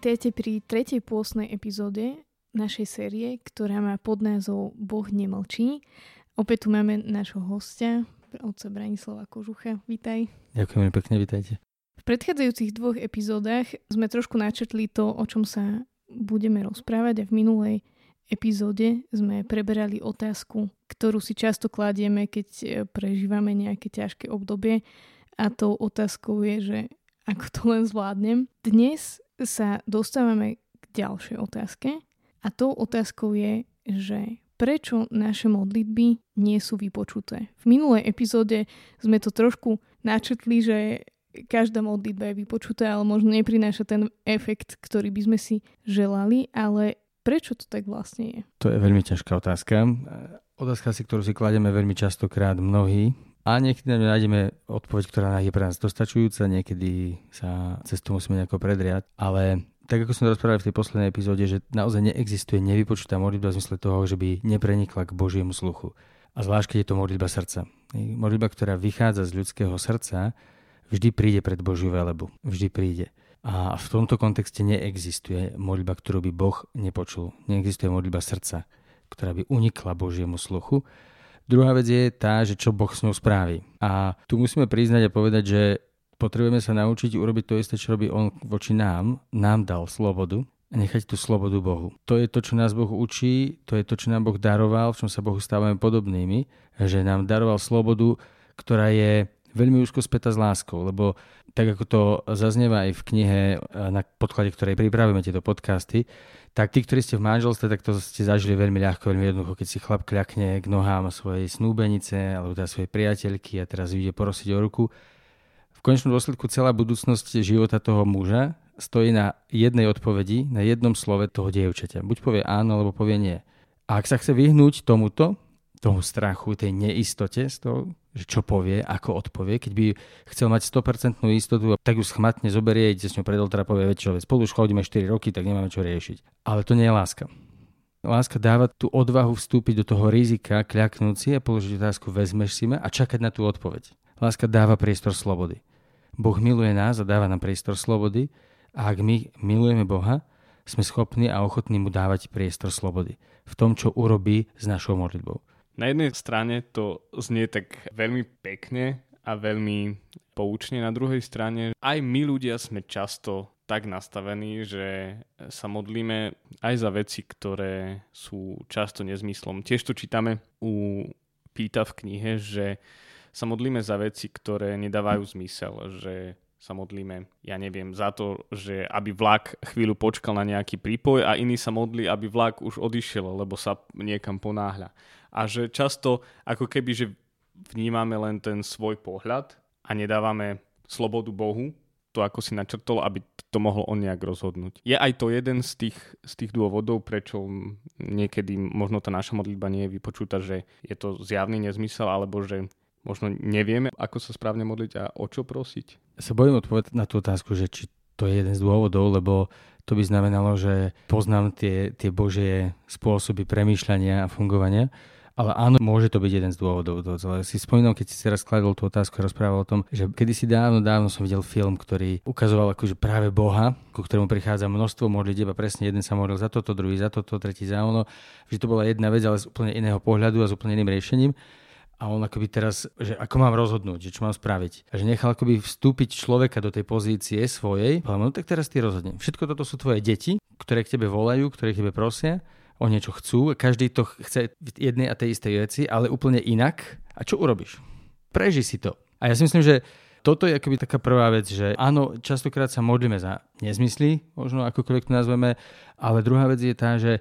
Vítajte pri tretej pôstnej epizóde našej série, ktorá má pod názov Boh nemlčí. Opäť tu máme nášho hostia, otca Branislava Kožucha. Vítaj. Ďakujem pekne, vítajte. V predchádzajúcich dvoch epizódach sme trošku načetli to, o čom sa budeme rozprávať a v minulej epizóde sme preberali otázku, ktorú si často kladieme, keď prežívame nejaké ťažké obdobie a tou otázkou je, že ako to len zvládnem. Dnes sa dostávame k ďalšej otázke a tou otázkou je, že prečo naše modlitby nie sú vypočuté. V minulej epizóde sme to trošku načetli, že každá modlitba je vypočutá, ale možno neprináša ten efekt, ktorý by sme si želali, ale prečo to tak vlastne je? To je veľmi ťažká otázka. Otázka si, ktorú si klademe veľmi častokrát mnohí a niekedy nájdeme odpoveď, ktorá je pre nás dostačujúca, niekedy sa cez to musíme nejako predriať, ale tak ako sme rozprávali v tej poslednej epizóde, že naozaj neexistuje nevypočutá modlitba v zmysle toho, že by neprenikla k Božiemu sluchu. A zvlášť, keď je to modlitba srdca. Modlitba, ktorá vychádza z ľudského srdca, vždy príde pred Božiu velebu. Vždy príde. A v tomto kontexte neexistuje modlitba, ktorú by Boh nepočul. Neexistuje modlitba srdca, ktorá by unikla Božiemu sluchu Druhá vec je tá, že čo Boh s ňou spraví. A tu musíme priznať a povedať, že potrebujeme sa naučiť urobiť to isté, čo robí On voči nám. Nám dal slobodu a nechať tú slobodu Bohu. To je to, čo nás Boh učí, to je to, čo nám Boh daroval, v čom sa Bohu stávame podobnými, že nám daroval slobodu, ktorá je veľmi úzko späta s láskou, lebo tak ako to zaznieva aj v knihe, na podklade ktorej pripravujeme tieto podcasty, tak tí, ktorí ste v manželstve, tak to ste zažili veľmi ľahko, veľmi jednoducho, keď si chlap kľakne k nohám svojej snúbenice alebo teda svojej priateľky a teraz ide porosiť o ruku. V konečnom dôsledku celá budúcnosť života toho muža stojí na jednej odpovedi, na jednom slove toho dievčaťa. Buď povie áno, alebo povie nie. A ak sa chce vyhnúť tomuto, tomu strachu, tej neistote z toho, že čo povie, ako odpovie. Keď by chcel mať 100% istotu, tak ju schmatne zoberie, ide s ňou pred oltár povie, veď spolu už chodíme 4 roky, tak nemáme čo riešiť. Ale to nie je láska. Láska dáva tú odvahu vstúpiť do toho rizika, kľaknúť si a položiť otázku, vezmeš si ma a čakať na tú odpoveď. Láska dáva priestor slobody. Boh miluje nás a dáva nám priestor slobody a ak my milujeme Boha, sme schopní a ochotní mu dávať priestor slobody v tom, čo urobí s našou modlitbou. Na jednej strane to znie tak veľmi pekne a veľmi poučne, na druhej strane aj my ľudia sme často tak nastavení, že sa modlíme aj za veci, ktoré sú často nezmyslom. Tiež to čítame u Píta v knihe, že sa modlíme za veci, ktoré nedávajú zmysel, že sa modlíme, ja neviem, za to, že aby vlak chvíľu počkal na nejaký prípoj a iný sa modlí, aby vlak už odišiel, lebo sa niekam ponáhľa a že často ako keby, že vnímame len ten svoj pohľad a nedávame slobodu Bohu, to ako si načrtol, aby to mohol on nejak rozhodnúť. Je aj to jeden z tých, z tých dôvodov, prečo niekedy možno tá naša modlitba nie je vypočutá, že je to zjavný nezmysel, alebo že možno nevieme, ako sa správne modliť a o čo prosiť? Sa bojím odpovedať na tú otázku, že či to je jeden z dôvodov, lebo to by znamenalo, že poznám tie, tie božie spôsoby premýšľania a fungovania ale áno, môže to byť jeden z dôvodov. Si spomínam, keď si si raz skladol tú otázku a rozprával o tom, že kedysi dávno, dávno som videl film, ktorý ukazoval akože práve Boha, ku ktorému prichádza množstvo modlitieb a presne jeden sa modlil za toto, druhý za toto, tretí za ono. Že to bola jedna vec, ale z úplne iného pohľadu a s úplne iným riešením a on akoby teraz, že ako mám rozhodnúť, že čo mám spraviť. A že nechal akoby vstúpiť človeka do tej pozície svojej, ale no tak teraz ty rozhodne. Všetko toto sú tvoje deti, ktoré k tebe volajú, ktoré k tebe prosia o niečo chcú, každý to chce v jednej a tej istej veci, ale úplne inak. A čo urobíš? Preži si to. A ja si myslím, že toto je akoby taká prvá vec, že áno, častokrát sa modlíme za nezmysly, možno akokoľvek to nazveme, ale druhá vec je tá, že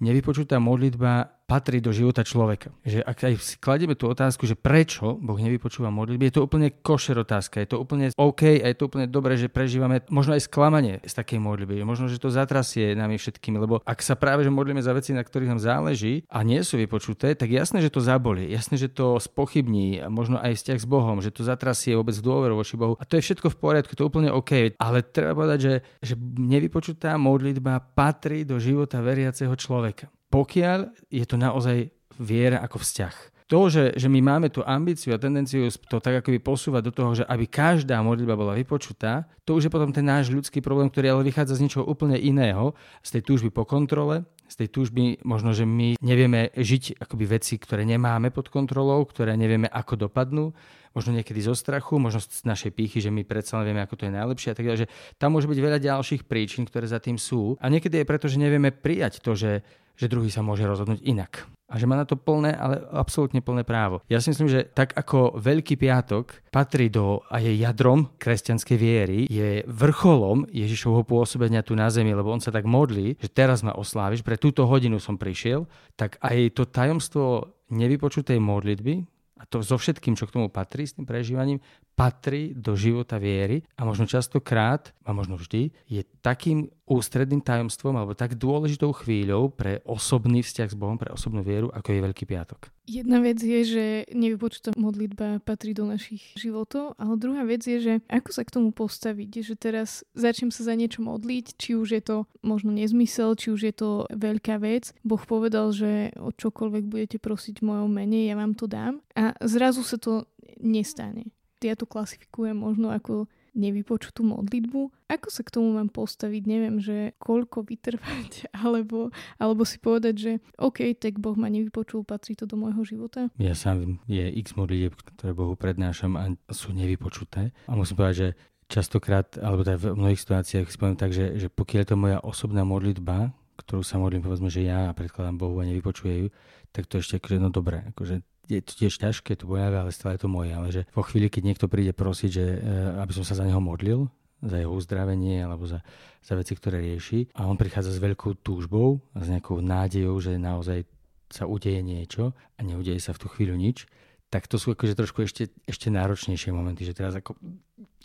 nevypočutá modlitba patrí do života človeka. Že ak aj si kladieme tú otázku, že prečo Boh nevypočúva modlitby, je to úplne košer otázka, je to úplne OK a je to úplne dobré, že prežívame možno aj sklamanie z takej modlitby. Možno, že to zatrasie nami všetkými, lebo ak sa práve že modlíme za veci, na ktorých nám záleží a nie sú vypočuté, tak jasné, že to zabolí, jasné, že to spochybní, možno aj vzťah s Bohom, že to zatrasie vôbec dôveru voči Bohu. A to je všetko v poriadku, to je úplne OK. Ale treba povedať, že, že nevypočutá modlitba patrí do života veriaceho človeka pokiaľ je to naozaj viera ako vzťah. To, že, že my máme tú ambíciu a tendenciu to tak ako by posúvať do toho, že aby každá modlitba bola vypočutá, to už je potom ten náš ľudský problém, ktorý ale vychádza z niečoho úplne iného, z tej túžby po kontrole, z tej túžby možno, že my nevieme žiť akoby veci, ktoré nemáme pod kontrolou, ktoré nevieme ako dopadnú, možno niekedy zo strachu, možno z našej pýchy, že my predsa len vieme, ako to je najlepšie a tak ďalej, tam môže byť veľa ďalších príčin, ktoré za tým sú. A niekedy je preto, že nevieme prijať to, že že druhý sa môže rozhodnúť inak. A že má na to plné, ale absolútne plné právo. Ja si myslím, že tak ako Veľký piatok patrí do a je jadrom kresťanskej viery, je vrcholom Ježišovho pôsobenia tu na zemi, lebo on sa tak modlí, že teraz ma osláviš, pre túto hodinu som prišiel, tak aj to tajomstvo nevypočutej modlitby, a to so všetkým, čo k tomu patrí, s tým prežívaním, patrí do života viery a možno častokrát, a možno vždy, je takým ústredným tajomstvom alebo tak dôležitou chvíľou pre osobný vzťah s Bohom, pre osobnú vieru, ako je Veľký piatok. Jedna vec je, že nevypočutá modlitba patrí do našich životov, ale druhá vec je, že ako sa k tomu postaviť, že teraz začnem sa za niečo modliť, či už je to možno nezmysel, či už je to veľká vec. Boh povedal, že o čokoľvek budete prosiť v mojom mene, ja vám to dám. A zrazu sa to nestane. Ja to klasifikujem možno ako nevypočutú modlitbu. Ako sa k tomu mám postaviť? Neviem, že koľko vytrvať, alebo, alebo si povedať, že OK, tak Boh ma nevypočul, patrí to do môjho života. Ja sám je x modlitieb, ktoré Bohu prednášam a sú nevypočuté. A musím povedať, že častokrát, alebo teda v mnohých situáciách si poviem tak, že, že pokiaľ je to moja osobná modlitba, ktorú sa modlím, povedzme, že ja predkladám Bohu a nevypočuje ju, tak to ešte akože, no dobré, akože je to tiež ťažké, to bojavé, ale stále je to moje. Ale že po chvíli, keď niekto príde prosiť, že e, aby som sa za neho modlil, za jeho uzdravenie alebo za, za veci, ktoré rieši a on prichádza s veľkou túžbou a s nejakou nádejou, že naozaj sa udeje niečo a neudeje sa v tú chvíľu nič, tak to sú akože trošku ešte, ešte náročnejšie momenty, že teraz ako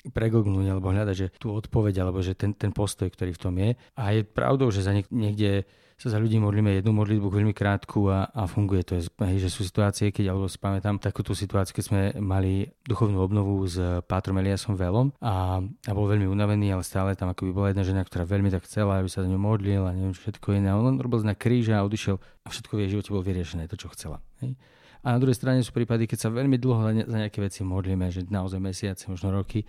pregognúť alebo hľadať, že tú odpoveď alebo že ten, ten postoj, ktorý v tom je. A je pravdou, že za niekde sa za ľudí modlíme jednu modlitbu veľmi krátku a, a funguje to. Hej, že sú situácie, keď, alebo si pamätám takúto situáciu, keď sme mali duchovnú obnovu s Pátrom Eliasom Velom a, a bol veľmi unavený, ale stále tam akoby bola jedna žena, ktorá veľmi tak chcela, aby sa za ňu modlil a neviem všetko iné. On robil na kríža a odišiel a všetko v jej živote bolo vyriešené, to čo chcela. Hej. A na druhej strane sú prípady, keď sa veľmi dlho za nejaké veci modlíme, že naozaj mesiace, možno roky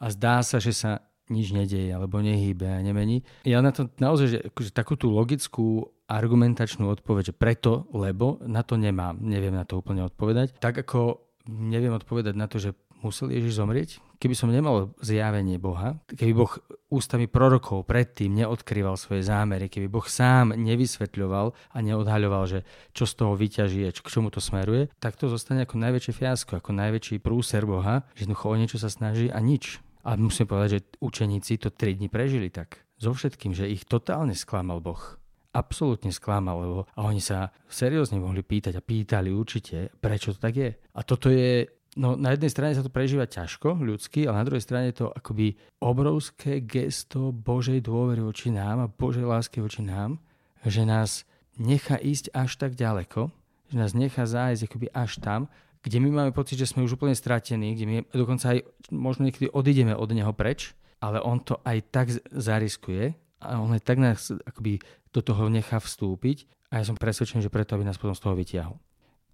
a zdá sa, že sa nič nedeje alebo nehýbe a nemení. Ja na to naozaj, že akože takú tú logickú argumentačnú odpoveď, že preto, lebo na to nemám, neviem na to úplne odpovedať. Tak ako neviem odpovedať na to, že musel Ježiš zomrieť, keby som nemal zjavenie Boha, keby Boh ústami prorokov predtým neodkrýval svoje zámery, keby Boh sám nevysvetľoval a neodhaľoval, že čo z toho vyťaží k čomu to smeruje, tak to zostane ako najväčšie fiasko, ako najväčší prúser Boha, že jednoducho o niečo sa snaží a nič. A musím povedať, že učeníci to 3 dní prežili tak. So všetkým, že ich totálne sklamal Boh. Absolútne sklamal, lebo a oni sa seriózne mohli pýtať a pýtali určite, prečo to tak je. A toto je No na jednej strane sa to prežíva ťažko, ľudsky, ale na druhej strane je to akoby obrovské gesto Božej dôvery voči nám a Božej lásky voči nám, že nás nechá ísť až tak ďaleko, že nás nechá zájsť akoby až tam, kde my máme pocit, že sme už úplne stratení, kde my dokonca aj možno niekedy odídeme od neho preč, ale on to aj tak zariskuje a on aj tak nás akoby do toho nechá vstúpiť a ja som presvedčený, že preto, aby nás potom z toho vytiahol.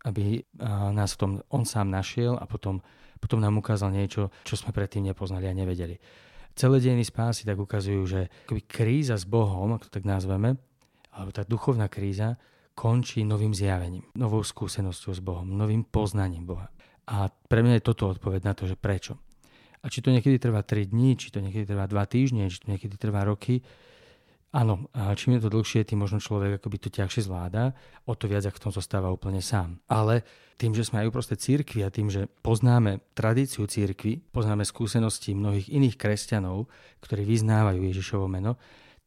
Aby nás v tom on sám našiel a potom, potom nám ukázal niečo, čo sme predtým nepoznali a nevedeli. Celé dejiny spásy tak ukazujú, že kríza s Bohom, ak to tak nazveme, alebo tá duchovná kríza, končí novým zjavením, novou skúsenosťou s Bohom, novým poznaním Boha. A pre mňa je toto odpoveď na to, že prečo. A či to niekedy trvá 3 dní, či to niekedy trvá 2 týždne, či to niekedy trvá roky, áno, a čím je to dlhšie, tým možno človek akoby to ťažšie zvláda, o to viac, ak v tom zostáva úplne sám. Ale tým, že sme aj uprostred církvy a tým, že poznáme tradíciu církvy, poznáme skúsenosti mnohých iných kresťanov, ktorí vyznávajú Ježišovo meno,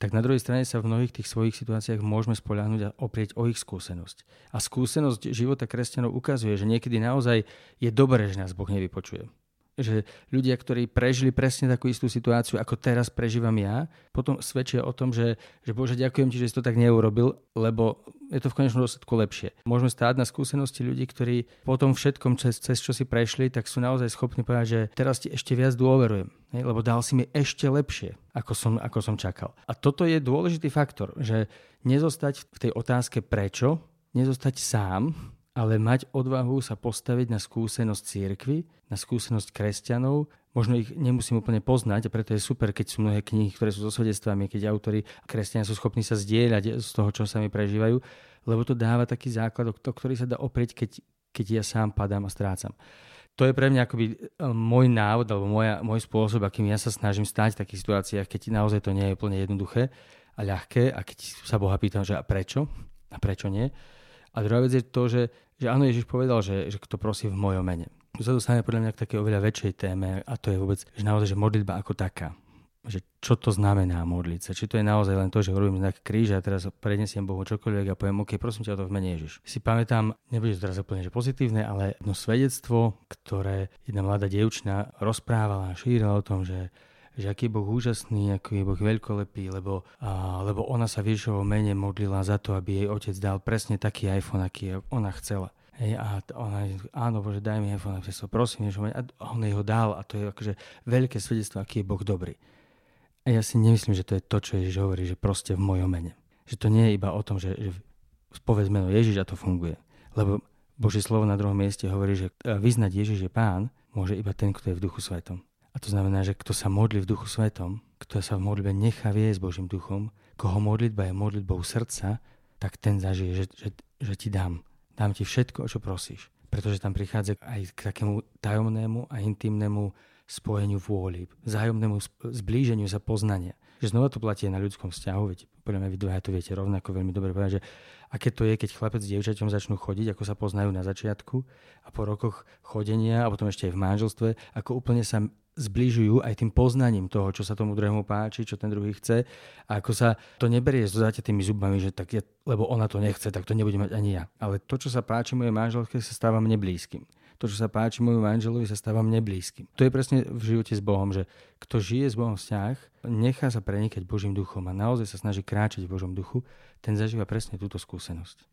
tak na druhej strane sa v mnohých tých svojich situáciách môžeme spoľahnúť a oprieť o ich skúsenosť. A skúsenosť života kresťanov ukazuje, že niekedy naozaj je dobré, že nás Boh nevypočuje že ľudia, ktorí prežili presne takú istú situáciu, ako teraz prežívam ja, potom svedčia o tom, že, že Bože, ďakujem ti, že si to tak neurobil, lebo je to v konečnom dôsledku lepšie. Môžeme stáť na skúsenosti ľudí, ktorí po tom všetkom, cez, cez čo si prešli, tak sú naozaj schopní povedať, že teraz ti ešte viac dôverujem, lebo dal si mi ešte lepšie, ako som, ako som čakal. A toto je dôležitý faktor, že nezostať v tej otázke prečo, nezostať sám, ale mať odvahu sa postaviť na skúsenosť církvy, na skúsenosť kresťanov. Možno ich nemusím úplne poznať a preto je super, keď sú mnohé knihy, ktoré sú so svedectvami, keď autory kresťania sú schopní sa zdieľať z toho, čo sami prežívajú, lebo to dáva taký základ, o ktorý sa dá oprieť, keď, keď ja sám padám a strácam. To je pre mňa akoby e, môj návod alebo moja, môj spôsob, akým ja sa snažím stať v takých situáciách, keď naozaj to nie je úplne jednoduché a ľahké a keď sa Boha pýtam, že a prečo a prečo nie, a druhá vec je to, že, že áno, Ježiš povedal, že, že kto prosí v mojom mene. Tu sa dostane podľa mňa k takej oveľa väčšej téme a to je vôbec, že naozaj, že modlitba ako taká. Že čo to znamená modliť sa? Či to je naozaj len to, že robím znak kríža a teraz prednesiem Bohu čokoľvek a poviem, OK, prosím ťa o to v mene Ježiš. Si pamätám, nebude to teraz úplne že pozitívne, ale jedno svedectvo, ktoré jedna mladá dievčina rozprávala a šírila o tom, že že aký je Boh úžasný, aký je Boh veľkolepý, lebo, a, lebo ona sa v mene modlila za to, aby jej otec dal presne taký iPhone, aký ona chcela. Hej, a ona, áno, Bože, daj mi iPhone, ja sa prosím, Ježišovom a on jej ho dal a to je akože veľké svedectvo, aký je Boh dobrý. A ja si nemyslím, že to je to, čo Ježiš hovorí, že proste v mojom mene. Že to nie je iba o tom, že, že spovedz meno Ježiš a to funguje. Lebo Božie slovo na druhom mieste hovorí, že vyznať Ježiš je pán, môže iba ten, kto je v duchu svetom. A to znamená, že kto sa modlí v duchu svetom, kto sa v modlitbe nechá viesť Božím duchom, koho modlitba je modlitbou srdca, tak ten zažije, že, že, že ti dám. Dám ti všetko, čo prosíš. Pretože tam prichádza aj k takému tajomnému a intimnému spojeniu vôli, vzájomnému zblíženiu sa poznania. Že znova to platí na ľudskom vzťahu, veď podľa mňa vy dvaja to viete rovnako veľmi dobre povedať, že aké to je, keď chlapec s dievčaťom začnú chodiť, ako sa poznajú na začiatku a po rokoch chodenia a potom ešte aj v manželstve, ako úplne sa zbližujú aj tým poznaním toho, čo sa tomu druhému páči, čo ten druhý chce. A ako sa to neberie s tými zubami, že tak je, lebo ona to nechce, tak to nebudem mať ani ja. Ale to, čo sa páči mojej manželke, sa stáva mne blízkym. To, čo sa páči môjmu manželovi, sa stáva mne blízkym. To je presne v živote s Bohom, že kto žije s Bohom vzťah, nechá sa prenikať Božím duchom a naozaj sa snaží kráčať v Božom duchu, ten zažíva presne túto skúsenosť.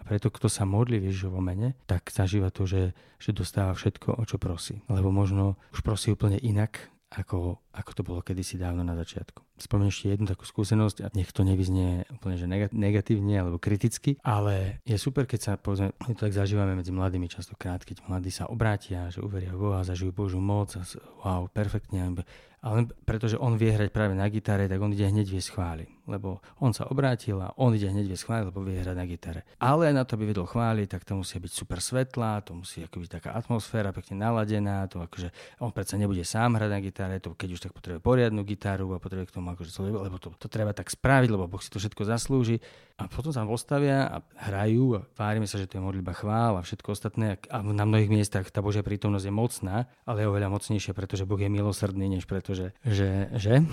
A preto, kto sa modlí v Ježišovom mene, tak zažíva to, že, že dostáva všetko, o čo prosí. Lebo možno už prosí úplne inak, ako, ako to bolo kedysi dávno na začiatku. Spomeniem ešte jednu takú skúsenosť a nech to nevyznie úplne že negatívne alebo kriticky, ale je super, keď sa povedzme, my to tak zažívame medzi mladými častokrát, keď mladí sa obrátia, že uveria v Boha, zažijú Božú moc a wow, perfektne, ale pretože on vie hrať práve na gitare, tak on ide hneď vie schváli lebo on sa obrátil a on ide hneď viesť chváli, lebo vie hrať na gitare. Ale na to, by vedol chváli, tak to musí byť super svetlá, to musí byť taká atmosféra pekne naladená, to akože on predsa nebude sám hrať na gitare, to keď už tak potrebuje poriadnu gitaru a potrebuje k tomu akože lebo to, to treba tak spraviť, lebo Boh si to všetko zaslúži. A potom sa postavia a hrajú a tvárime sa, že to je modlitba chvál a všetko ostatné. A na mnohých miestach tá Božia prítomnosť je mocná, ale je oveľa mocnejšia, pretože Boh je milosrdný, než pretože, že, že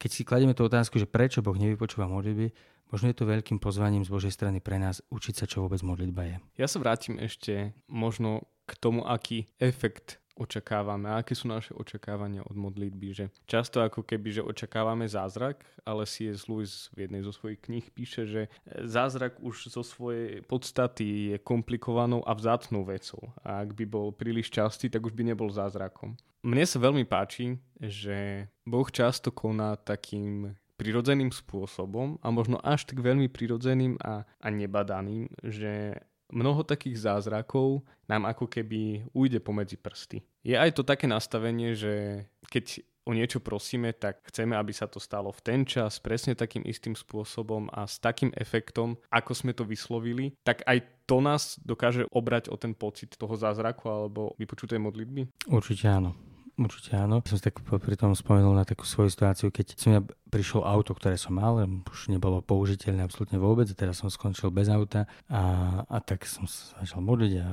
keď si kladieme tú otázku, že prečo Boh nevypočúva modlitby, možno je to veľkým pozvaním z Božej strany pre nás učiť sa, čo vôbec modlitba je. Ja sa vrátim ešte možno k tomu, aký efekt očakávame aké sú naše očakávania od modlitby. Že často ako keby, že očakávame zázrak, ale C.S. Lewis v jednej zo svojich kníh píše, že zázrak už zo svojej podstaty je komplikovanou a vzácnou vecou. A ak by bol príliš častý, tak už by nebol zázrakom. Mne sa veľmi páči, že Boh často koná takým prirodzeným spôsobom a možno až tak veľmi prirodzeným a, a nebadaným, že mnoho takých zázrakov nám ako keby ujde pomedzi prsty. Je aj to také nastavenie, že keď o niečo prosíme, tak chceme, aby sa to stalo v ten čas, presne takým istým spôsobom a s takým efektom, ako sme to vyslovili, tak aj to nás dokáže obrať o ten pocit toho zázraku alebo vypočutej modlitby? Určite áno. Určite áno. Som si tak pri tom spomenul na takú svoju situáciu, keď som ja prišlo auto, ktoré som mal, už nebolo použiteľné absolútne vôbec, a teraz som skončil bez auta a, a tak som sa začal modliť a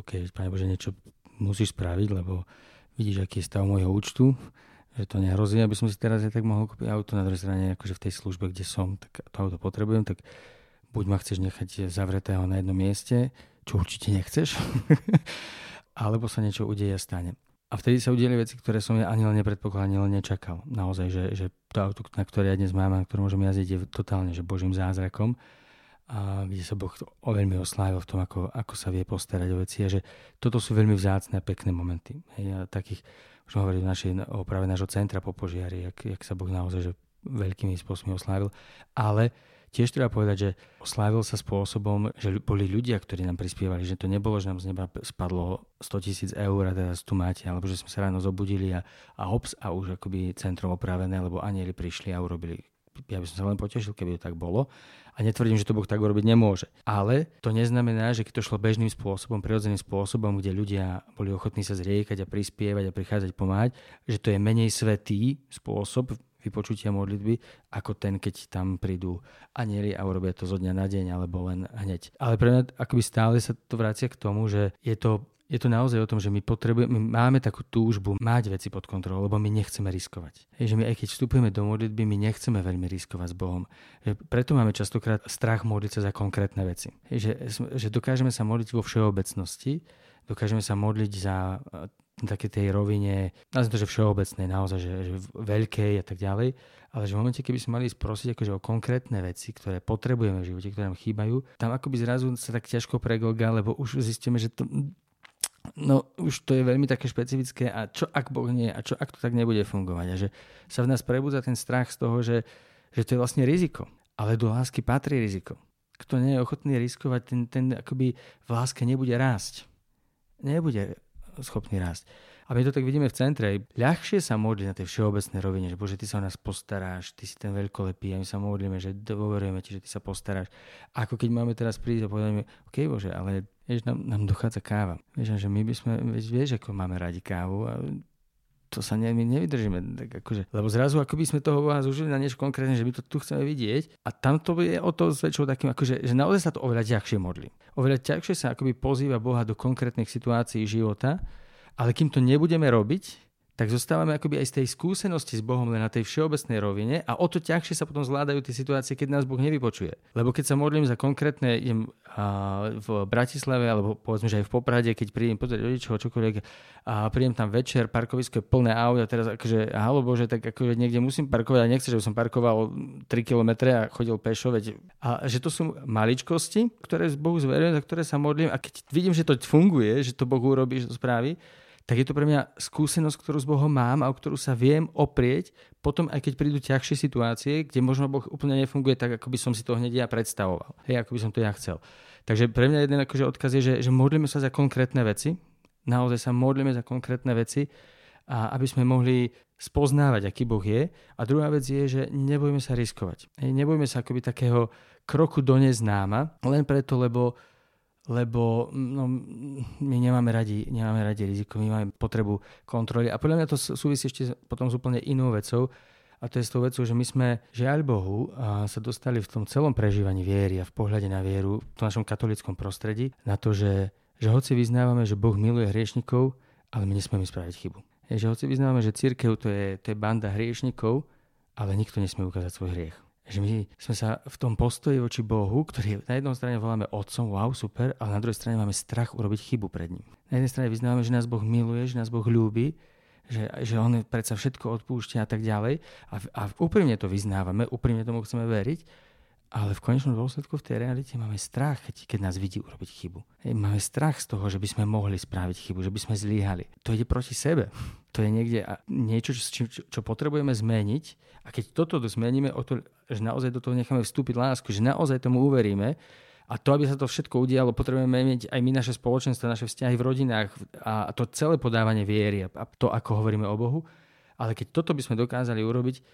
OK, Pane Bože, niečo musíš spraviť, lebo vidíš, aký je stav môjho účtu, že to nehrozí, aby som si teraz aj tak mohol kúpiť auto. Na druhej strane, akože v tej službe, kde som, tak to auto potrebujem, tak buď ma chceš nechať zavretého na jednom mieste, čo určite nechceš, alebo sa niečo udeje a stane. A vtedy sa udieli veci, ktoré som ja ani len nepredpokladal, ani len nečakal. Naozaj, že, že to auto, na ktoré ja dnes mám, na ktorom môžem jazdiť, je totálne, že božím zázrakom a kde sa Boh veľmi oslávil v tom, ako, ako sa vie postarať o veci a že toto sú veľmi vzácne a pekné momenty. Hej, a takých, už hovoriť o, našej, o práve nášho centra po požiari, jak, jak sa Boh naozaj že veľkými spôsobmi oslávil. Ale Tiež treba povedať, že oslávil sa spôsobom, že boli ľudia, ktorí nám prispievali, že to nebolo, že nám z neba spadlo 100 tisíc eur a teraz tu máte, alebo že sme sa ráno zobudili a, a hops a už akoby centrum opravené, lebo anieli prišli a urobili ja by som sa len potešil, keby to tak bolo. A netvrdím, že to Boh tak urobiť nemôže. Ale to neznamená, že keď to šlo bežným spôsobom, prirodzeným spôsobom, kde ľudia boli ochotní sa zriekať a prispievať a prichádzať pomáhať, že to je menej svetý spôsob vypočutia modlitby, ako ten, keď tam prídu anieli a urobia to zo dňa na deň, alebo len hneď. Ale pre mňa akoby stále sa to vracia k tomu, že je to je to naozaj o tom, že my potrebujeme, my máme takú túžbu mať veci pod kontrolou, lebo my nechceme riskovať. Je, že my aj keď vstupujeme do modlitby, my nechceme veľmi riskovať s Bohom. Že preto máme častokrát strach modliť sa za konkrétne veci. Je, že, že dokážeme sa modliť vo všeobecnosti, dokážeme sa modliť za také tej rovine, nazviem to, že všeobecnej, naozaj, že, že veľkej a tak ďalej, ale že v momente, keby sme mali sprosiť akože o konkrétne veci, ktoré potrebujeme v živote, ktoré nám chýbajú, tam akoby zrazu sa tak ťažko preglga, lebo už zistíme, že to, no už to je veľmi také špecifické a čo ak Boh nie a čo ak to tak nebude fungovať a že sa v nás prebudza ten strach z toho, že, že to je vlastne riziko. Ale do lásky patrí riziko. Kto nie je ochotný riskovať, ten, ten akoby v láske nebude rásť. Nebude schopní rásť. A my to tak vidíme v centre. Ľahšie sa modliť na tej všeobecnej rovine, že Bože, ty sa o nás postaráš, ty si ten veľkolepý a my sa modlíme, že dôverujeme ti, že ty sa postaráš. Ako keď máme teraz prísť a povedať, OK Bože, ale vieš, nám, nám dochádza káva. Vieš, že my by sme, vieš, vieš, ako máme radi kávu a to sa ne, my nevydržíme. Tak akože, lebo zrazu ako by sme toho Boha zúžili na niečo konkrétne, že my to tu chceme vidieť a tam to je o to zväčšou takým, akože, že naozaj sa to oveľa ťažšie modlí. Oveľa ťažšie sa akoby pozýva Boha do konkrétnych situácií života, ale kým to nebudeme robiť, tak zostávame akoby aj z tej skúsenosti s Bohom len na tej všeobecnej rovine a o to ťažšie sa potom zvládajú tie situácie, keď nás Boh nevypočuje. Lebo keď sa modlím za konkrétne, idem a, v Bratislave, alebo povedzme, že aj v Poprade, keď prídem pozrieť rodičov, čokoľvek, a prídem tam večer, parkovisko je plné aut a teraz akože, halo Bože, tak akože niekde musím parkovať a nechce, že som parkoval 3 km a chodil pešo, veď, a že to sú maličkosti, ktoré Bohu zverujem, za ktoré sa modlím a keď vidím, že to funguje, že to Boh urobí, že to spraví, tak je to pre mňa skúsenosť, ktorú s Bohom mám a o ktorú sa viem oprieť, potom aj keď prídu ťažšie situácie, kde možno Boh úplne nefunguje tak, ako by som si to hneď ja predstavoval. Hej, ako by som to ja chcel. Takže pre mňa jeden akože odkaz je, že, že modlíme sa za konkrétne veci, naozaj sa modlíme za konkrétne veci, a aby sme mohli spoznávať, aký Boh je. A druhá vec je, že nebojme sa riskovať. Nebojme sa akoby takého kroku do neznáma, len preto, lebo lebo no, my nemáme radi, nemáme radi riziko, my máme potrebu kontroly. A podľa mňa to súvisí ešte potom s úplne inou vecou, a to je s tou vecou, že my sme, žiaľ Bohu, sa dostali v tom celom prežívaní viery a v pohľade na vieru v tom našom katolickom prostredí na to, že, že hoci vyznávame, že Boh miluje hriešnikov, ale my nesmieme spraviť chybu. Je, že hoci vyznávame, že církev to je, to je banda hriešnikov, ale nikto nesmie ukázať svoj hriech že my sme sa v tom postoji voči Bohu, ktorý na jednej strane voláme Otcom, wow, super, ale na druhej strane máme strach urobiť chybu pred ním. Na jednej strane vyznávame, že nás Boh miluje, že nás Boh ľúbi, že, že On predsa všetko odpúšťa a tak ďalej. A, a úprimne to vyznávame, úprimne tomu chceme veriť, ale v konečnom dôsledku v tej realite máme strach, keď, nás vidí urobiť chybu. Máme strach z toho, že by sme mohli spraviť chybu, že by sme zlíhali. To ide proti sebe. To je niekde niečo, čo, čo, čo potrebujeme zmeniť. A keď toto zmeníme, o to, že naozaj do toho necháme vstúpiť lásku, že naozaj tomu uveríme, a to, aby sa to všetko udialo, potrebujeme meniť aj my naše spoločenstvo, naše vzťahy v rodinách a to celé podávanie viery a to, ako hovoríme o Bohu. Ale keď toto by sme dokázali urobiť,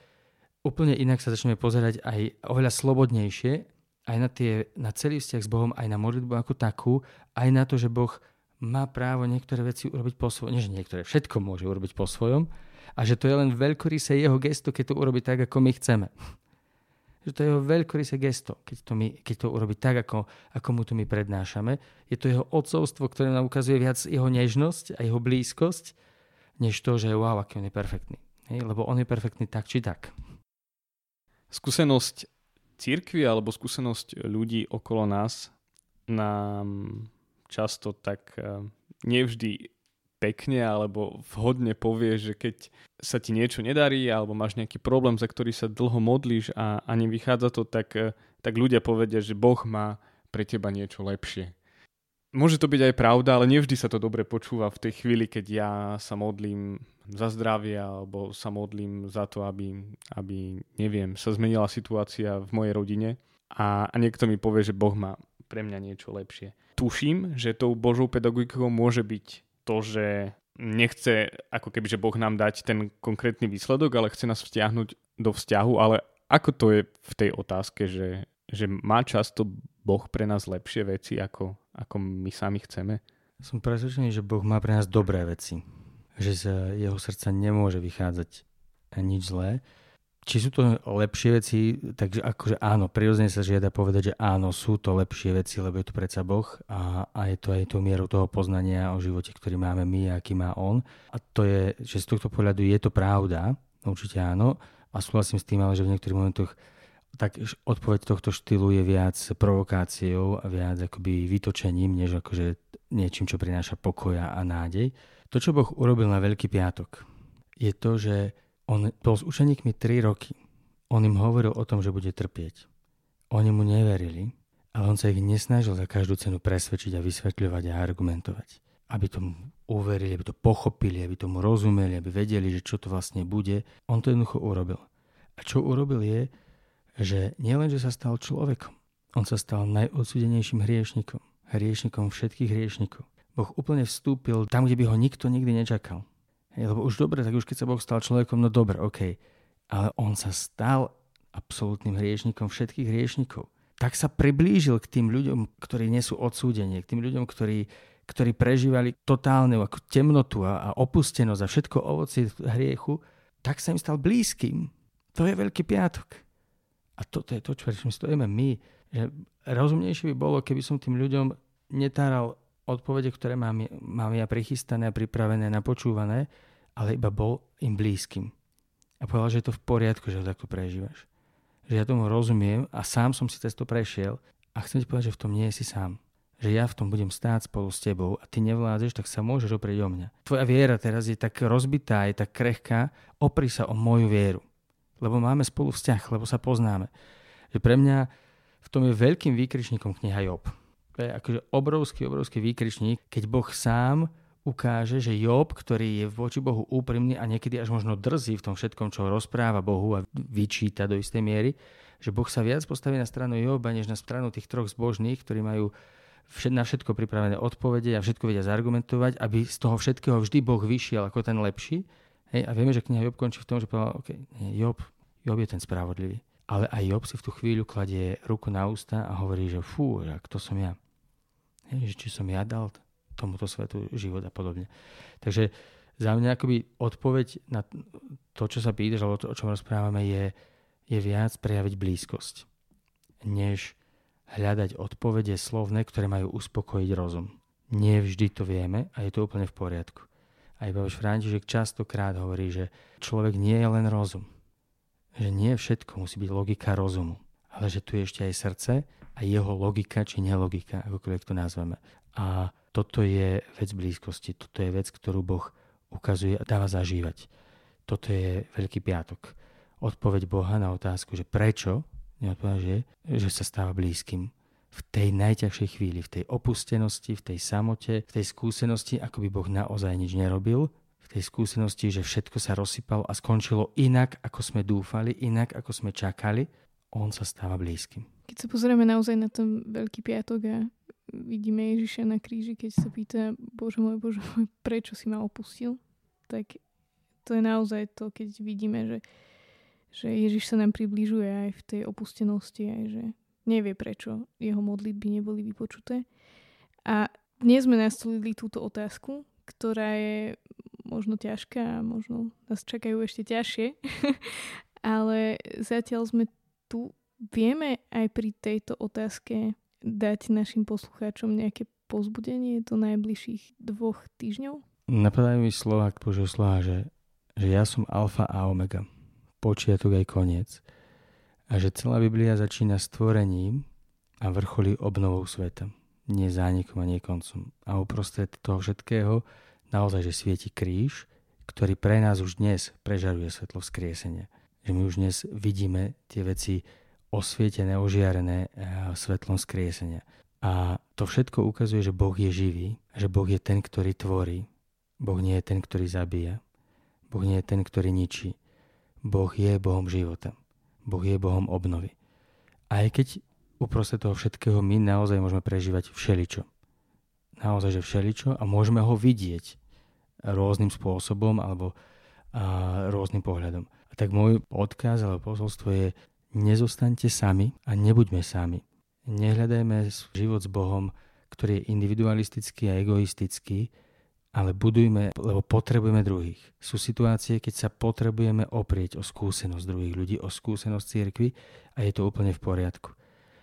úplne inak sa začneme pozerať aj oveľa slobodnejšie aj na, tie, na celý vzťah s Bohom, aj na modlitbu ako takú, aj na to, že Boh má právo niektoré veci urobiť po svojom. Nie, že niektoré, všetko môže urobiť po svojom. A že to je len veľkorysé jeho gesto, keď to urobí tak, ako my chceme. Že to je jeho veľkorysé gesto, keď to, my, keď to urobí tak, ako, ako mu to my prednášame. Je to jeho odcovstvo, ktoré nám ukazuje viac jeho nežnosť a jeho blízkosť, než to, že wow, aký on je perfektný. Hej, lebo on je perfektný tak či tak. Skúsenosť církvy alebo skúsenosť ľudí okolo nás nám často tak eh, nevždy pekne alebo vhodne povie, že keď sa ti niečo nedarí alebo máš nejaký problém, za ktorý sa dlho modlíš a, a nevychádza to, tak, eh, tak ľudia povedia, že Boh má pre teba niečo lepšie. Môže to byť aj pravda, ale nevždy sa to dobre počúva v tej chvíli, keď ja sa modlím za zdravie alebo sa modlím za to, aby, aby neviem, sa zmenila situácia v mojej rodine a, a niekto mi povie, že Boh má pre mňa niečo lepšie. Tuším, že tou Božou pedagogikou môže byť to, že nechce ako keby, že Boh nám dať ten konkrétny výsledok, ale chce nás vtiahnuť do vzťahu, ale ako to je v tej otázke, že, že má často Boh pre nás lepšie veci, ako, ako my sami chceme? Som presvedčený, že Boh má pre nás dobré veci. Že z jeho srdca nemôže vychádzať nič zlé. Či sú to lepšie veci, takže akože áno, prirodzene sa žiada povedať, že áno, sú to lepšie veci, lebo je to predsa Boh a, a je to aj tou mierou toho poznania o živote, ktorý máme my a aký má On. A to je, že z tohto pohľadu je to pravda, určite áno, a súhlasím s tým, ale že v niektorých momentoch tak odpoveď tohto štýlu je viac provokáciou a viac akoby vytočením, než akože niečím, čo prináša pokoja a nádej. To, čo Boh urobil na Veľký piatok, je to, že on bol s učeníkmi 3 roky. On im hovoril o tom, že bude trpieť. Oni mu neverili, ale on sa ich nesnažil za každú cenu presvedčiť a vysvetľovať a argumentovať. Aby tomu uverili, aby to pochopili, aby tomu rozumeli, aby vedeli, že čo to vlastne bude. On to jednoducho urobil. A čo urobil je, že nielen, že sa stal človekom, on sa stal najodsudenejším hriešnikom, hriešnikom všetkých hriešnikov. Boh úplne vstúpil tam, kde by ho nikto nikdy nečakal. Lebo už dobre, tak už keď sa Boh stal človekom, no dobre, OK. Ale on sa stal absolútnym hriešnikom všetkých hriešnikov. Tak sa priblížil k tým ľuďom, ktorí nie sú odsúdenie, k tým ľuďom, ktorí, ktorí prežívali totálnu ako temnotu a, a opustenosť a všetko ovoci hriechu, tak sa im stal blízkym. To je Veľký piatok. A toto je to, čo stojíme my. Že rozumnejšie by bolo, keby som tým ľuďom netáral odpovede, ktoré mám, mám ja prichystané a pripravené, napočúvané, ale iba bol im blízkym. A povedal, že je to v poriadku, že ho takto prežívaš. Že ja tomu rozumiem a sám som si cez to prešiel a chcem ti povedať, že v tom nie si sám. Že ja v tom budem stáť spolu s tebou a ty nevládzeš, tak sa môžeš oprieť o mňa. Tvoja viera teraz je tak rozbitá, je tak krehká, opri sa o moju vieru lebo máme spolu vzťah, lebo sa poznáme. Že pre mňa v tom je veľkým výkričníkom kniha Job. To je akože obrovský, obrovský výkričník, keď Boh sám ukáže, že Job, ktorý je voči Bohu úprimný a niekedy až možno drzí v tom všetkom, čo rozpráva Bohu a vyčíta do istej miery, že Boh sa viac postaví na stranu Joba, než na stranu tých troch zbožných, ktorí majú na všetko pripravené odpovede a všetko vedia zargumentovať, aby z toho všetkého vždy Boh vyšiel ako ten lepší Hej, a vieme, že kniha Job končí v tom, že povedal, OK, Job, Job je ten spravodlivý. Ale aj Job si v tú chvíľu kladie ruku na ústa a hovorí, že fú, že kto som ja. Že či som ja dal tomuto svetu život a podobne. Takže za mňa akoby odpoveď na to, čo sa pýtaš, alebo to, o čom rozprávame, je, je viac prejaviť blízkosť, než hľadať odpovede slovné, ktoré majú uspokojiť rozum. Nie vždy to vieme a je to úplne v poriadku. Aj Baboš František častokrát hovorí, že človek nie je len rozum. Že nie všetko musí byť logika rozumu. Ale že tu je ešte aj srdce a jeho logika či nelogika, akokoľvek to nazveme. A toto je vec blízkosti. Toto je vec, ktorú Boh ukazuje a dáva zažívať. Toto je Veľký piatok. Odpoveď Boha na otázku, že prečo, že, že sa stáva blízkym v tej najťažšej chvíli, v tej opustenosti, v tej samote, v tej skúsenosti, ako by Boh naozaj nič nerobil, v tej skúsenosti, že všetko sa rozsypalo a skončilo inak, ako sme dúfali, inak, ako sme čakali, on sa stáva blízkym. Keď sa pozrieme naozaj na ten Veľký piatok a vidíme Ježiša na kríži, keď sa pýta, Bože môj, Bože môj, prečo si ma opustil, tak to je naozaj to, keď vidíme, že, že Ježiš sa nám približuje aj v tej opustenosti, aj že nevie, prečo jeho modlitby neboli vypočuté. A dnes sme nastolili túto otázku, ktorá je možno ťažká a možno nás čakajú ešte ťažšie, ale zatiaľ sme tu. Vieme aj pri tejto otázke dať našim poslucháčom nejaké pozbudenie do najbližších dvoch týždňov? Napadajú mi slova k slova, že, že ja som alfa a omega, počiatok aj koniec a že celá Biblia začína stvorením a vrcholí obnovou sveta, nie zánikom a nie koncom. A uprostred toho všetkého naozaj, že svieti kríž, ktorý pre nás už dnes prežaruje svetlo vzkriesenia. Že my už dnes vidíme tie veci osvietené, ožiarené eh, svetlom skriesenia. A to všetko ukazuje, že Boh je živý, že Boh je ten, ktorý tvorí. Boh nie je ten, ktorý zabíja. Boh nie je ten, ktorý ničí. Boh je Bohom života. Boh je Bohom obnovy. Aj keď uprostred toho všetkého my naozaj môžeme prežívať všeličo. Naozaj, že všeličo a môžeme ho vidieť rôznym spôsobom alebo a, rôznym pohľadom. Tak môj odkaz alebo posolstvo je nezostaňte sami a nebuďme sami. Nehľadajme život s Bohom, ktorý je individualistický a egoistický, ale budujme, lebo potrebujeme druhých. Sú situácie, keď sa potrebujeme oprieť o skúsenosť druhých ľudí, o skúsenosť cirkvy a je to úplne v poriadku.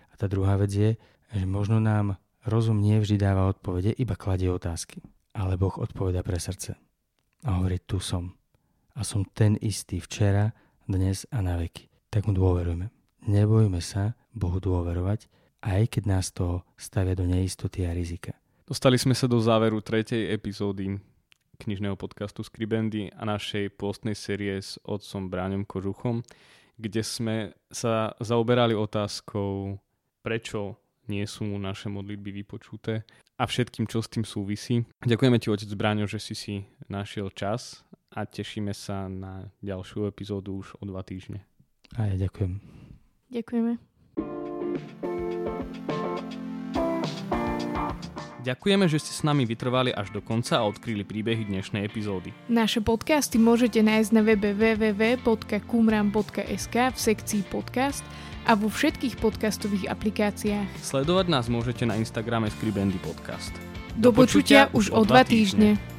A tá druhá vec je, že možno nám rozum nie vždy dáva odpovede, iba kladie otázky. Ale Boh odpoveda pre srdce. A hovorí, tu som. A som ten istý včera, dnes a na veky. Tak mu dôverujme. Nebojme sa Bohu dôverovať, aj keď nás to stavia do neistoty a rizika. Dostali sme sa do záveru tretej epizódy knižného podcastu Skribendy a našej postnej série s otcom Bráňom Kožuchom, kde sme sa zaoberali otázkou, prečo nie sú naše modlitby vypočuté a všetkým, čo s tým súvisí. Ďakujeme ti, otec Bráňo, že si si našiel čas a tešíme sa na ďalšiu epizódu už o dva týždne. A ja ďakujem. Ďakujeme. Ďakujeme, že ste s nami vytrvali až do konca a odkryli príbehy dnešnej epizódy. Naše podcasty môžete nájsť na webe www.kumram.sk v sekcii podcast a vo všetkých podcastových aplikáciách. Sledovať nás môžete na Instagrame Skribendy Podcast. Do, do počutia už o dva týždne. týždne.